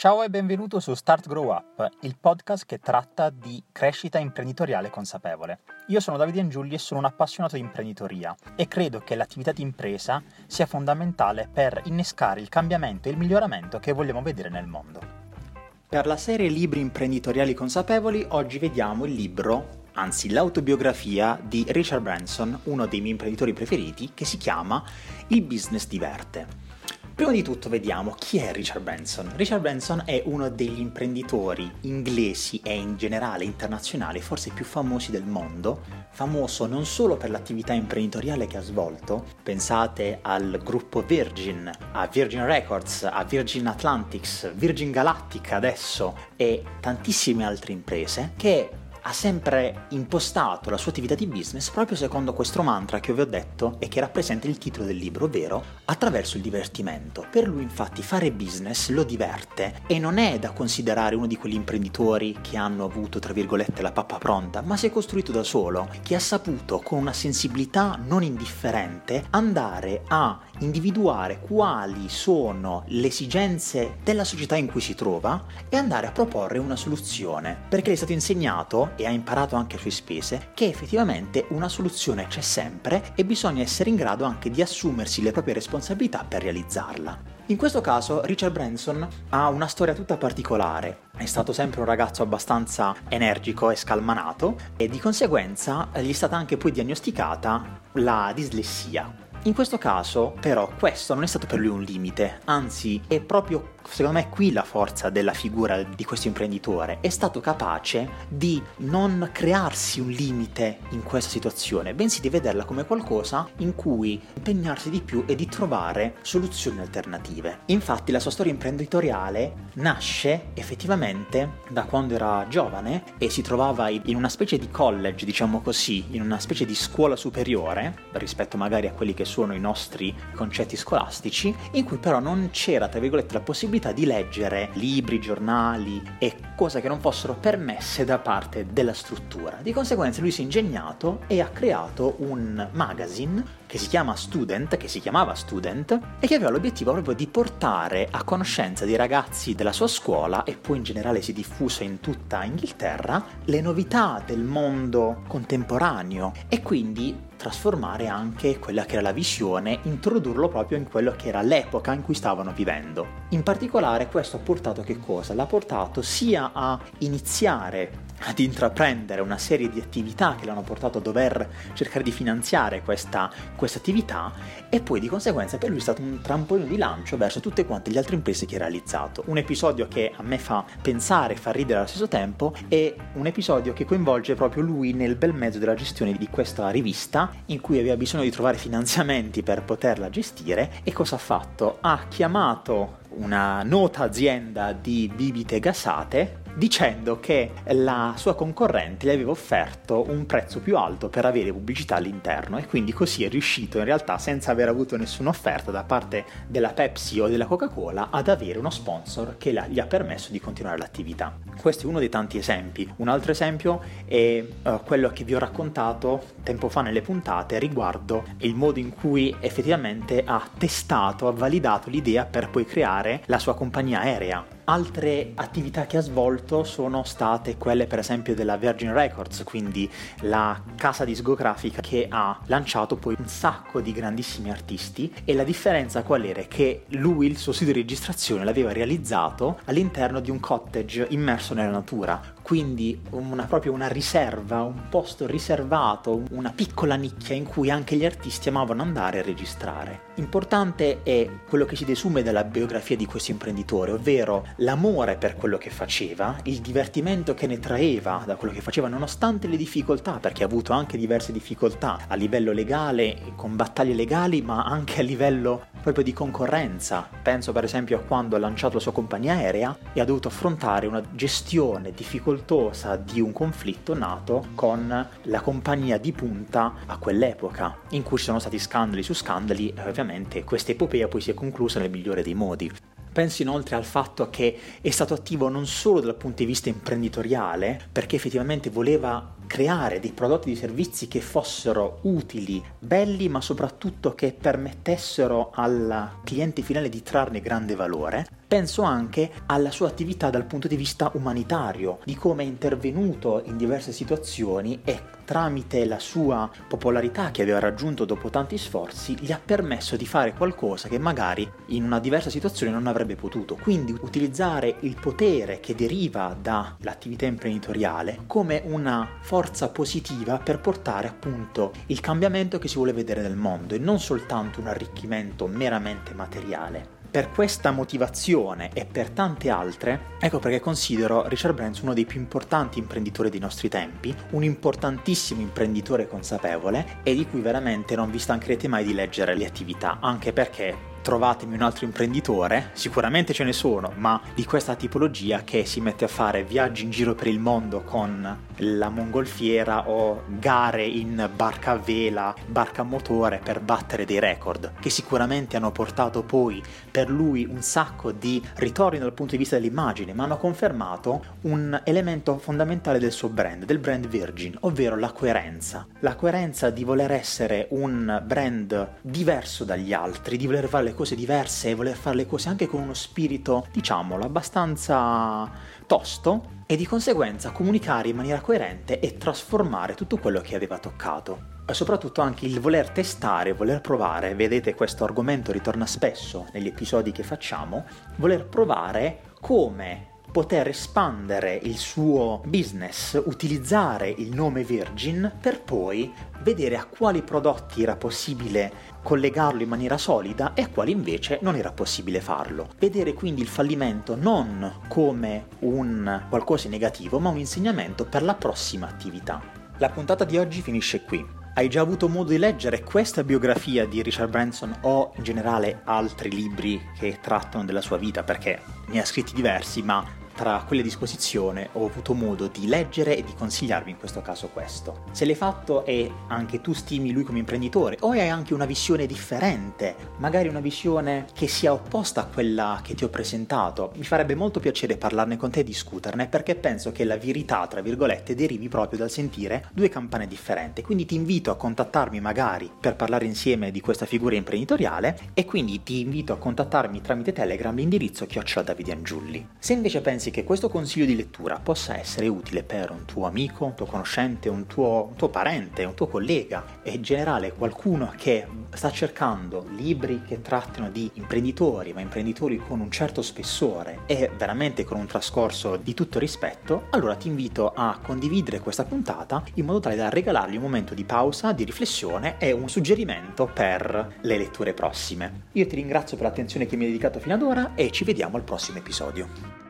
Ciao e benvenuto su Start Grow Up, il podcast che tratta di crescita imprenditoriale consapevole. Io sono Davide Angiulli e sono un appassionato di imprenditoria e credo che l'attività di impresa sia fondamentale per innescare il cambiamento e il miglioramento che vogliamo vedere nel mondo. Per la serie Libri imprenditoriali consapevoli oggi vediamo il libro anzi l'autobiografia di Richard Branson, uno dei miei imprenditori preferiti, che si chiama Il business diverte. Prima di tutto vediamo chi è Richard Branson. Richard Branson è uno degli imprenditori inglesi e in generale internazionali forse più famosi del mondo, famoso non solo per l'attività imprenditoriale che ha svolto, pensate al gruppo Virgin, a Virgin Records, a Virgin Atlantics, Virgin Galactic adesso e tantissime altre imprese, che ha sempre impostato la sua attività di business proprio secondo questo mantra che vi ho detto e che rappresenta il titolo del libro, ovvero attraverso il divertimento. Per lui infatti fare business lo diverte e non è da considerare uno di quegli imprenditori che hanno avuto tra virgolette la pappa pronta, ma si è costruito da solo, che ha saputo con una sensibilità non indifferente andare a individuare quali sono le esigenze della società in cui si trova e andare a proporre una soluzione, perché è stato insegnato e ha imparato anche a sue spese che effettivamente una soluzione c'è sempre e bisogna essere in grado anche di assumersi le proprie responsabilità per realizzarla. In questo caso Richard Branson ha una storia tutta particolare. È stato sempre un ragazzo abbastanza energico e scalmanato e di conseguenza gli è stata anche poi diagnosticata la dislessia. In questo caso, però, questo non è stato per lui un limite, anzi è proprio secondo me qui la forza della figura di questo imprenditore, è stato capace di non crearsi un limite in questa situazione, bensì di vederla come qualcosa in cui impegnarsi di più e di trovare soluzioni alternative. Infatti la sua storia imprenditoriale nasce effettivamente da quando era giovane e si trovava in una specie di college, diciamo così, in una specie di scuola superiore, rispetto magari a quelli che sono i nostri concetti scolastici, in cui però non c'era, tra virgolette, la possibilità possibilità di leggere libri, giornali e cose che non fossero permesse da parte della struttura. Di conseguenza lui si è ingegnato e ha creato un magazine che si chiama Student, che si chiamava Student, e che aveva l'obiettivo proprio di portare a conoscenza dei ragazzi della sua scuola e poi in generale si diffuse in tutta Inghilterra le novità del mondo contemporaneo e quindi trasformare anche quella che era la visione, introdurlo proprio in quello che era l'epoca in cui stavano vivendo. In particolare questo ha portato che cosa? L'ha portato sia a iniziare ad intraprendere una serie di attività che l'hanno portato a dover cercare di finanziare questa, questa attività e poi di conseguenza per lui è stato un trampolino di lancio verso tutte quante le altre imprese che ha realizzato. Un episodio che a me fa pensare e fa ridere allo stesso tempo è un episodio che coinvolge proprio lui nel bel mezzo della gestione di questa rivista in cui aveva bisogno di trovare finanziamenti per poterla gestire e cosa ha fatto? Ha chiamato una nota azienda di bibite gasate dicendo che la sua concorrente gli aveva offerto un prezzo più alto per avere pubblicità all'interno e quindi così è riuscito in realtà senza aver avuto nessuna offerta da parte della Pepsi o della Coca-Cola ad avere uno sponsor che gli ha permesso di continuare l'attività. Questo è uno dei tanti esempi. Un altro esempio è uh, quello che vi ho raccontato tempo fa nelle puntate riguardo il modo in cui effettivamente ha testato, ha validato l'idea per poi creare la sua compagnia aerea Altre attività che ha svolto sono state quelle per esempio della Virgin Records, quindi la casa discografica che ha lanciato poi un sacco di grandissimi artisti e la differenza qual era? Che lui il suo sito di registrazione l'aveva realizzato all'interno di un cottage immerso nella natura, quindi una, proprio una riserva, un posto riservato, una piccola nicchia in cui anche gli artisti amavano andare a registrare. Importante è quello che si desume dalla biografia di questo imprenditore, ovvero l'amore per quello che faceva, il divertimento che ne traeva da quello che faceva nonostante le difficoltà, perché ha avuto anche diverse difficoltà a livello legale, con battaglie legali, ma anche a livello proprio di concorrenza. Penso per esempio a quando ha lanciato la sua compagnia aerea e ha dovuto affrontare una gestione difficoltosa di un conflitto nato con la compagnia di punta a quell'epoca, in cui ci sono stati scandali su scandali e ovviamente questa epopea poi si è conclusa nel migliore dei modi. Penso inoltre al fatto che è stato attivo non solo dal punto di vista imprenditoriale, perché effettivamente voleva creare dei prodotti e servizi che fossero utili, belli, ma soprattutto che permettessero al cliente finale di trarne grande valore, penso anche alla sua attività dal punto di vista umanitario, di come è intervenuto in diverse situazioni e tramite la sua popolarità che aveva raggiunto dopo tanti sforzi gli ha permesso di fare qualcosa che magari in una diversa situazione non avrebbe potuto. Quindi utilizzare il potere che deriva dall'attività imprenditoriale come una forza positiva per portare appunto il cambiamento che si vuole vedere nel mondo e non soltanto un arricchimento meramente materiale. Per questa motivazione e per tante altre, ecco perché considero Richard Branson uno dei più importanti imprenditori dei nostri tempi, un importantissimo imprenditore consapevole e di cui veramente non vi stancherete mai di leggere le attività, anche perché trovatemi un altro imprenditore, sicuramente ce ne sono, ma di questa tipologia che si mette a fare viaggi in giro per il mondo con la mongolfiera o gare in barca a vela, barca a motore per battere dei record, che sicuramente hanno portato poi per lui un sacco di ritorni dal punto di vista dell'immagine, ma hanno confermato un elemento fondamentale del suo brand, del brand Virgin, ovvero la coerenza. La coerenza di voler essere un brand diverso dagli altri, di voler fare le cose diverse e voler fare le cose anche con uno spirito, diciamolo, abbastanza tosto e di conseguenza comunicare in maniera coerente e trasformare tutto quello che aveva toccato. Soprattutto anche il voler testare, voler provare, vedete questo argomento ritorna spesso negli episodi che facciamo, voler provare come poter espandere il suo business, utilizzare il nome Virgin per poi vedere a quali prodotti era possibile collegarlo in maniera solida e a quali invece non era possibile farlo. Vedere quindi il fallimento non come un qualcosa di negativo, ma un insegnamento per la prossima attività. La puntata di oggi finisce qui. Hai già avuto modo di leggere questa biografia di Richard Branson o in generale altri libri che trattano della sua vita? Perché ne ha scritti diversi, ma tra quelle a disposizione ho avuto modo di leggere e di consigliarvi in questo caso questo. Se l'hai fatto e anche tu stimi lui come imprenditore o hai anche una visione differente, magari una visione che sia opposta a quella che ti ho presentato, mi farebbe molto piacere parlarne con te e discuterne perché penso che la verità, tra virgolette, derivi proprio dal sentire due campane differenti. Quindi ti invito a contattarmi magari per parlare insieme di questa figura imprenditoriale e quindi ti invito a contattarmi tramite Telegram l'indirizzo chiocciola Davide Angiulli. Se invece pensi pensi che questo consiglio di lettura possa essere utile per un tuo amico, un tuo conoscente, un tuo, un tuo parente, un tuo collega e in generale qualcuno che sta cercando libri che trattino di imprenditori, ma imprenditori con un certo spessore e veramente con un trascorso di tutto rispetto, allora ti invito a condividere questa puntata in modo tale da regalargli un momento di pausa, di riflessione e un suggerimento per le letture prossime. Io ti ringrazio per l'attenzione che mi hai dedicato fino ad ora e ci vediamo al prossimo episodio.